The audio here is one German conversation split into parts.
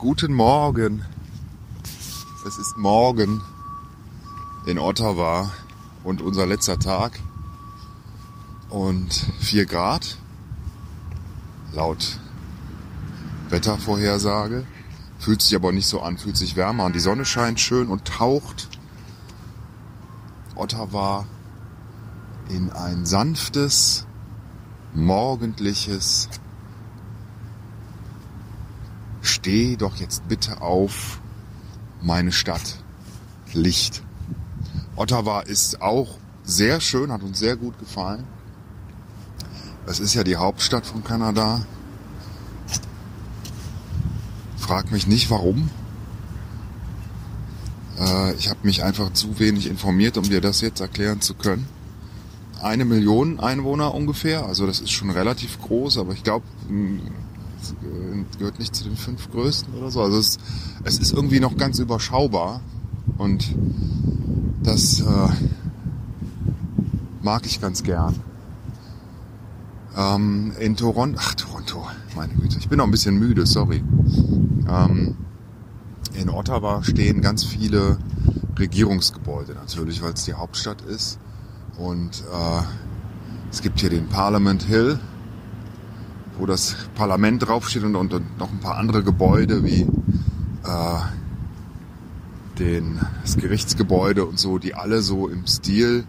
Guten Morgen. Es ist morgen in Ottawa und unser letzter Tag. Und 4 Grad laut Wettervorhersage. Fühlt sich aber nicht so an, fühlt sich wärmer an. Die Sonne scheint schön und taucht Ottawa in ein sanftes, morgendliches Steh doch jetzt bitte auf, meine Stadt. Licht. Ottawa ist auch sehr schön, hat uns sehr gut gefallen. Es ist ja die Hauptstadt von Kanada. Frag mich nicht warum. Äh, ich habe mich einfach zu wenig informiert, um dir das jetzt erklären zu können. Eine Million Einwohner ungefähr, also das ist schon relativ groß, aber ich glaube, gehört nicht zu den fünf größten oder so. Also es, es ist irgendwie noch ganz überschaubar und das äh, mag ich ganz gern. Ähm, in Toronto, ach Toronto, meine Güte, ich bin noch ein bisschen müde, sorry. Ähm, in Ottawa stehen ganz viele Regierungsgebäude natürlich, weil es die Hauptstadt ist. Und äh, es gibt hier den Parliament Hill, wo das Parlament draufsteht und, und, und noch ein paar andere Gebäude wie äh, den, das Gerichtsgebäude und so, die alle so im Stil,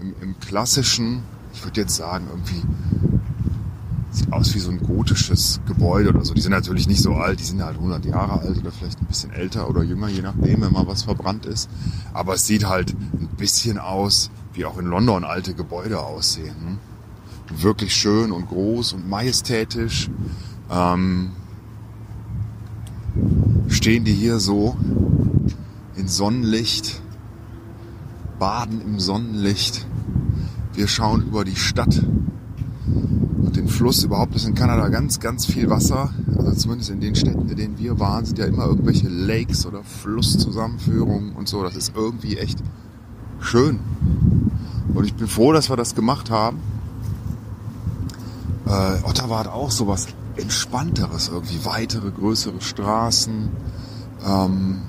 im, im klassischen, ich würde jetzt sagen, irgendwie sieht aus wie so ein gotisches Gebäude oder so. Die sind natürlich nicht so alt, die sind halt 100 Jahre alt oder vielleicht ein bisschen älter oder jünger, je nachdem, wenn mal was verbrannt ist. Aber es sieht halt ein bisschen aus, wie auch in London alte Gebäude aussehen. Ne? Wirklich schön und groß und majestätisch. Ähm, stehen die hier so in Sonnenlicht, baden im Sonnenlicht. Wir schauen über die Stadt und den Fluss. Überhaupt ist in Kanada ganz, ganz viel Wasser. Also zumindest in den Städten, in denen wir waren, sind ja immer irgendwelche Lakes oder Flusszusammenführungen und so. Das ist irgendwie echt schön. Und ich bin froh, dass wir das gemacht haben. Äh, Ottawa hat auch sowas Entspannteres irgendwie. Weitere, größere Straßen, ähm,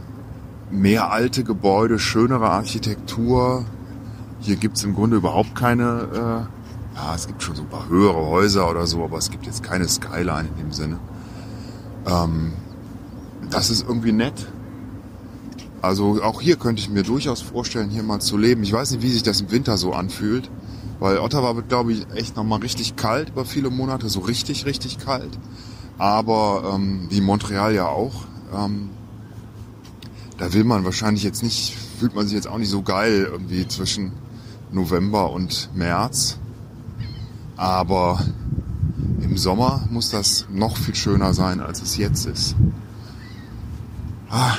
mehr alte Gebäude, schönere Architektur. Hier gibt's im Grunde überhaupt keine, äh, ja, es gibt schon so ein paar höhere Häuser oder so, aber es gibt jetzt keine Skyline in dem Sinne. Ähm, das ist irgendwie nett. Also auch hier könnte ich mir durchaus vorstellen, hier mal zu leben. Ich weiß nicht, wie sich das im Winter so anfühlt. Weil Ottawa wird, glaube ich, echt nochmal richtig kalt über viele Monate, so richtig, richtig kalt. Aber ähm, wie Montreal ja auch. Ähm, da will man wahrscheinlich jetzt nicht, fühlt man sich jetzt auch nicht so geil irgendwie zwischen November und März. Aber im Sommer muss das noch viel schöner sein, als es jetzt ist. Ah.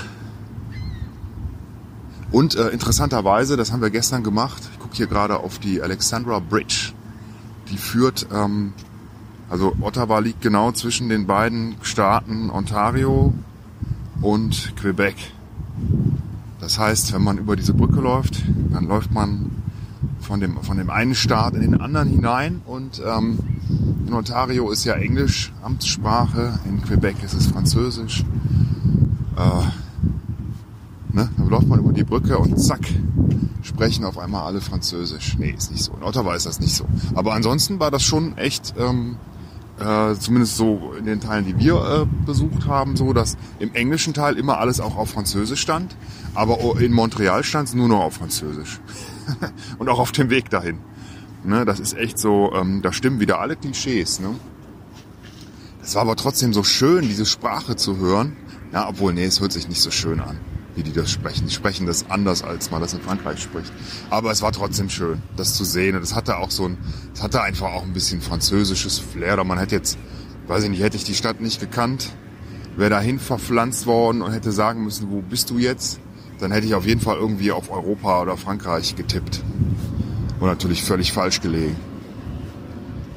Und äh, interessanterweise, das haben wir gestern gemacht, gucke hier gerade auf die Alexandra Bridge. Die führt, ähm, also Ottawa liegt genau zwischen den beiden Staaten Ontario und Quebec. Das heißt, wenn man über diese Brücke läuft, dann läuft man von dem, von dem einen Staat in den anderen hinein und ähm, in Ontario ist ja Englisch Amtssprache, in Quebec ist es Französisch. Äh, ne? Dann läuft man über die Brücke und zack, sprechen auf einmal alle Französisch. Nee, ist nicht so. In Ottawa ist das nicht so. Aber ansonsten war das schon echt, ähm, äh, zumindest so in den Teilen, die wir äh, besucht haben, so, dass im englischen Teil immer alles auch auf Französisch stand. Aber in Montreal stand es nur noch auf Französisch. Und auch auf dem Weg dahin. Ne, das ist echt so, ähm, da stimmen wieder alle Klischees. Ne? Das war aber trotzdem so schön, diese Sprache zu hören. Ja, obwohl, nee, es hört sich nicht so schön an wie die das sprechen. Die sprechen das anders, als man das in Frankreich spricht. Aber es war trotzdem schön, das zu sehen. Und es hatte auch so ein, es hatte einfach auch ein bisschen französisches Flair. Oder man hätte jetzt, weiß ich nicht, hätte ich die Stadt nicht gekannt, wäre dahin verpflanzt worden und hätte sagen müssen, wo bist du jetzt? Dann hätte ich auf jeden Fall irgendwie auf Europa oder Frankreich getippt. Und natürlich völlig falsch gelegen.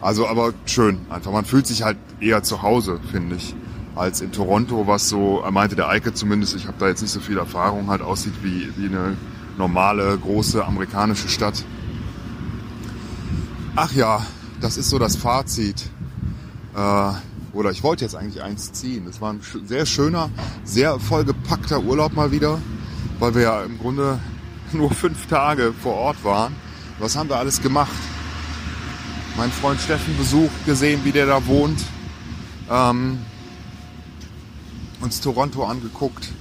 Also aber schön, einfach. Man fühlt sich halt eher zu Hause, finde ich als in Toronto, was so, er meinte der Eike zumindest, ich habe da jetzt nicht so viel Erfahrung, halt aussieht wie, wie eine normale, große amerikanische Stadt. Ach ja, das ist so das Fazit. Äh, Oder ich wollte jetzt eigentlich eins ziehen. Das war ein sehr schöner, sehr vollgepackter Urlaub mal wieder, weil wir ja im Grunde nur fünf Tage vor Ort waren. Was haben wir alles gemacht? Mein Freund Steffen besucht, gesehen, wie der da wohnt. Ähm, uns Toronto angeguckt,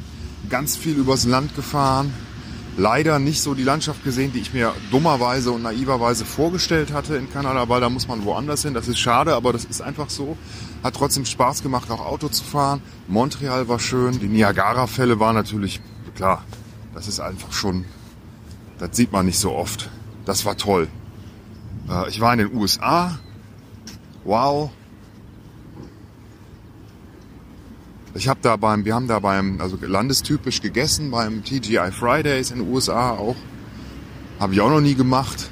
ganz viel übers Land gefahren. Leider nicht so die Landschaft gesehen, die ich mir dummerweise und naiverweise vorgestellt hatte in Kanada, weil da muss man woanders hin. Das ist schade, aber das ist einfach so. Hat trotzdem Spaß gemacht, auch Auto zu fahren. Montreal war schön. Die Niagara-Fälle waren natürlich, klar, das ist einfach schon, das sieht man nicht so oft. Das war toll. Äh, ich war in den USA. Wow, Ich habe da beim, wir haben da beim, also landestypisch gegessen beim TGI Fridays in den USA auch. Habe ich auch noch nie gemacht.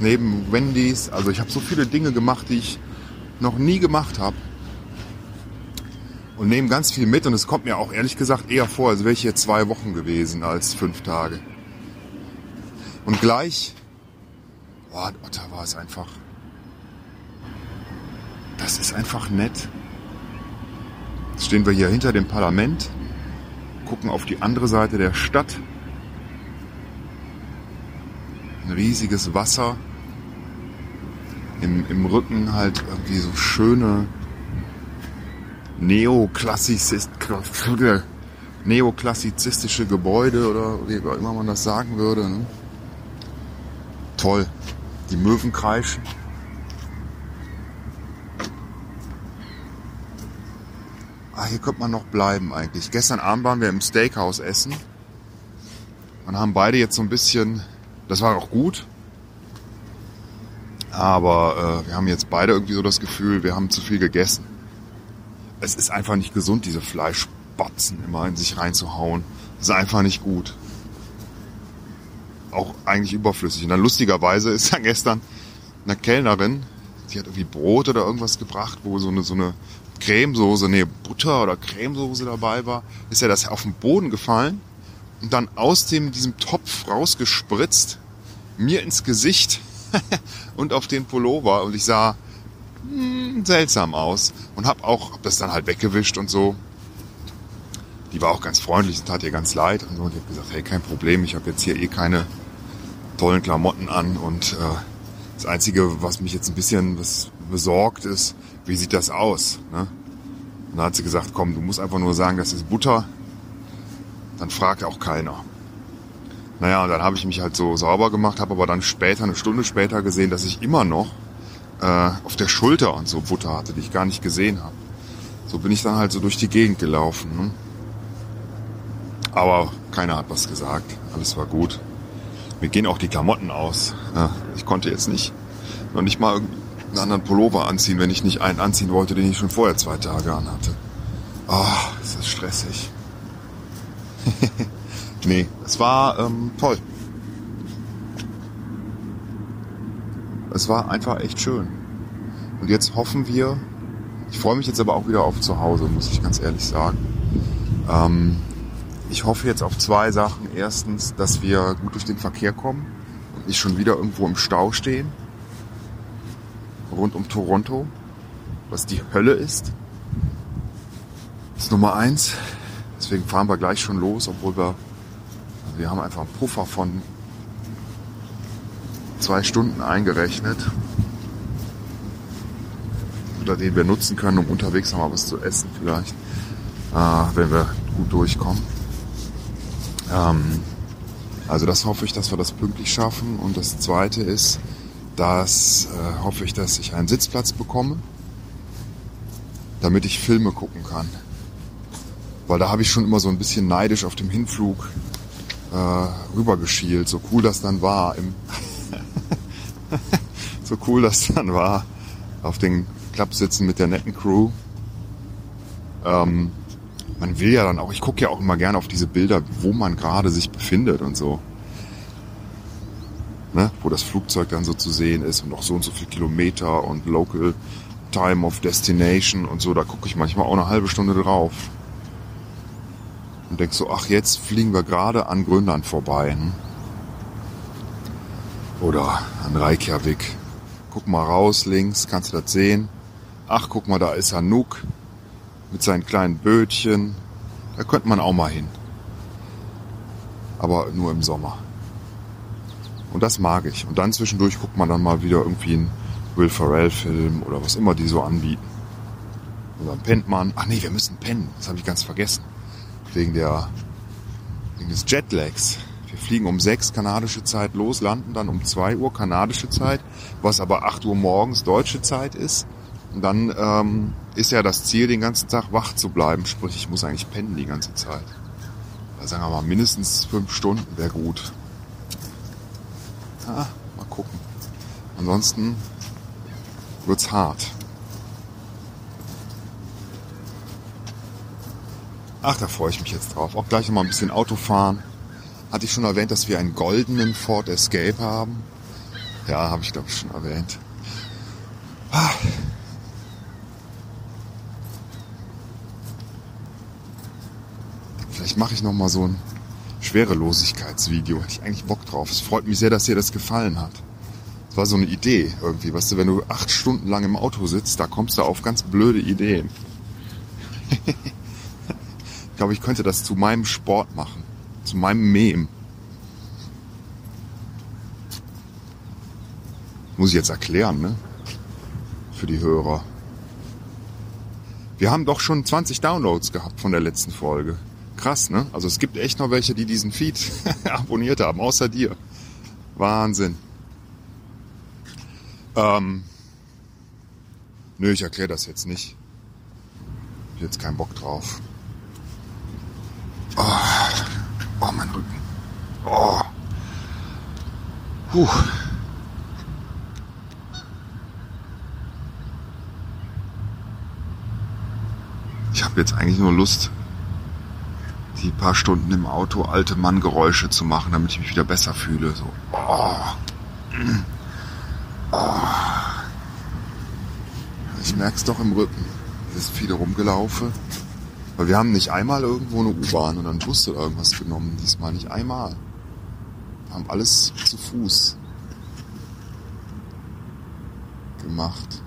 Neben Wendy's. Also ich habe so viele Dinge gemacht, die ich noch nie gemacht habe. Und nehme ganz viel mit und es kommt mir auch ehrlich gesagt eher vor, als wäre ich hier zwei Wochen gewesen als fünf Tage. Und gleich, da war es einfach. Das ist einfach nett. Jetzt stehen wir hier hinter dem Parlament, gucken auf die andere Seite der Stadt. Ein riesiges Wasser. Im, im Rücken halt irgendwie so schöne neoklassizistische Gebäude oder wie immer man das sagen würde. Ne? Toll. Die Möwen kreischen. Hier könnte man noch bleiben eigentlich. Gestern Abend waren wir im Steakhouse essen und haben beide jetzt so ein bisschen, das war auch gut, aber äh, wir haben jetzt beide irgendwie so das Gefühl, wir haben zu viel gegessen. Es ist einfach nicht gesund, diese Fleischbatzen immer in sich reinzuhauen. Das ist einfach nicht gut. Auch eigentlich überflüssig. Und dann lustigerweise ist dann gestern eine Kellnerin, die hat irgendwie Brot oder irgendwas gebracht, wo so eine, so eine Cremesoße, nee, Butter oder Cremesoße dabei war, ist ja das auf den Boden gefallen und dann aus dem, diesem Topf rausgespritzt, mir ins Gesicht und auf den Pullover und ich sah mh, hm, seltsam aus und hab auch hab das dann halt weggewischt und so. Die war auch ganz freundlich und tat ihr ganz leid und so. Und ich habe gesagt, hey, kein Problem, ich habe jetzt hier eh keine tollen Klamotten an und äh, das Einzige, was mich jetzt ein bisschen was besorgt ist, wie sieht das aus? Ne? Und dann hat sie gesagt, komm, du musst einfach nur sagen, das ist Butter. Dann fragt auch keiner. Naja, und dann habe ich mich halt so sauber gemacht, habe aber dann später, eine Stunde später gesehen, dass ich immer noch äh, auf der Schulter und so Butter hatte, die ich gar nicht gesehen habe. So bin ich dann halt so durch die Gegend gelaufen. Ne? Aber keiner hat was gesagt. Alles war gut. Mir gehen auch die Klamotten aus. Ja, ich konnte jetzt nicht, noch nicht mal einen anderen Pullover anziehen, wenn ich nicht einen anziehen wollte, den ich schon vorher zwei Tage anhatte. Ah, oh, ist das stressig. nee, es war ähm, toll. Es war einfach echt schön. Und jetzt hoffen wir, ich freue mich jetzt aber auch wieder auf zu Hause, muss ich ganz ehrlich sagen. Ähm, ich hoffe jetzt auf zwei Sachen. Erstens, dass wir gut durch den Verkehr kommen und nicht schon wieder irgendwo im Stau stehen rund um Toronto, was die Hölle ist. Das ist Nummer eins. Deswegen fahren wir gleich schon los, obwohl wir, also wir haben einfach einen Puffer von zwei Stunden eingerechnet, oder den wir nutzen können, um unterwegs noch mal was zu essen vielleicht, äh, wenn wir gut durchkommen. Ähm, also das hoffe ich, dass wir das pünktlich schaffen. Und das Zweite ist, das äh, hoffe ich, dass ich einen Sitzplatz bekomme, damit ich Filme gucken kann. Weil da habe ich schon immer so ein bisschen neidisch auf dem Hinflug äh, rübergeschielt, so cool das dann war. Im so cool das dann war auf den Klappsitzen mit der netten Crew. Ähm, man will ja dann auch, ich gucke ja auch immer gerne auf diese Bilder, wo man gerade sich befindet und so ne, wo das Flugzeug dann so zu sehen ist und noch so und so viel Kilometer und Local Time of Destination und so, da gucke ich manchmal auch eine halbe Stunde drauf. Und denk so, ach, jetzt fliegen wir gerade an Grönland vorbei. Hm? Oder an Reykjavik. Guck mal raus, links, kannst du das sehen? ach guck mal, da ist Anouk mit seinen kleinen Bötchen. Da könnte man auch mal hin. Aber nur im Sommer. Und das mag ich. Und dann zwischendurch guckt man dann mal wieder irgendwie einen Will Ferrell-Film oder was immer die so anbieten. Und dann pennt man. Ach nee, wir müssen pennen. Das habe ich ganz vergessen. Wegen der, wegen des Jetlags. Wir fliegen um 6 kanadische Zeit los, landen dann um 2 Uhr kanadische Zeit, was aber 8 Uhr morgens deutsche Zeit ist. Und dann ähm, ist ja das Ziel, den ganzen Tag wach zu bleiben. Sprich, ich muss eigentlich pennen die ganze Zeit. Da sagen wir mal, mindestens 5 Stunden wäre gut. Ah, mal gucken. Ansonsten wird's hart. Ach, da freue ich mich jetzt drauf. Auch gleich noch mal ein bisschen Auto fahren. Hatte ich schon erwähnt, dass wir einen goldenen Ford Escape haben? Ja, habe ich glaube ich schon erwähnt. Ah. Vielleicht mache ich noch mal so ein Schwerelosigkeitsvideo. Hätte ich eigentlich Bock drauf. Es freut mich sehr, dass dir das gefallen hat. Das war so eine Idee irgendwie. Weißt du, wenn du acht Stunden lang im Auto sitzt, da kommst du auf ganz blöde Ideen. ich glaube, ich könnte das zu meinem Sport machen zu meinem Mem. Muss ich jetzt erklären, ne? Für die Hörer. Wir haben doch schon 20 Downloads gehabt von der letzten Folge. Krass, ne? Also es gibt echt noch welche, die diesen Feed abonniert haben, außer dir. Wahnsinn. Ähm, nö, ich erkläre das jetzt nicht. Ich jetzt keinen Bock drauf. Oh. Oh, mein Rücken. Oh. Puh. Ich habe jetzt eigentlich nur Lust, die paar Stunden im Auto alte Manngeräusche zu machen, damit ich mich wieder besser fühle. So. Oh. Oh. Ich merk's doch im Rücken. Es ist viel rumgelaufen. Weil wir haben nicht einmal irgendwo eine U-Bahn oder einen Bus oder irgendwas genommen. Diesmal nicht einmal. Wir haben alles zu Fuß gemacht.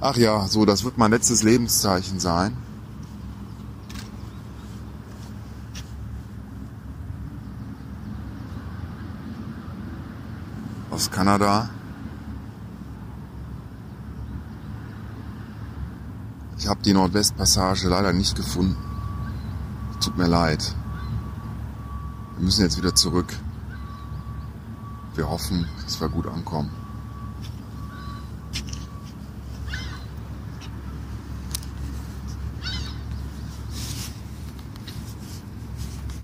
Ach ja, so, das wird mein letztes Lebenszeichen sein. Aus Kanada. Ich habe die Nordwestpassage leider nicht gefunden. Tut mir leid. Wir müssen jetzt wieder zurück. Wir hoffen, dass wir gut ankommen.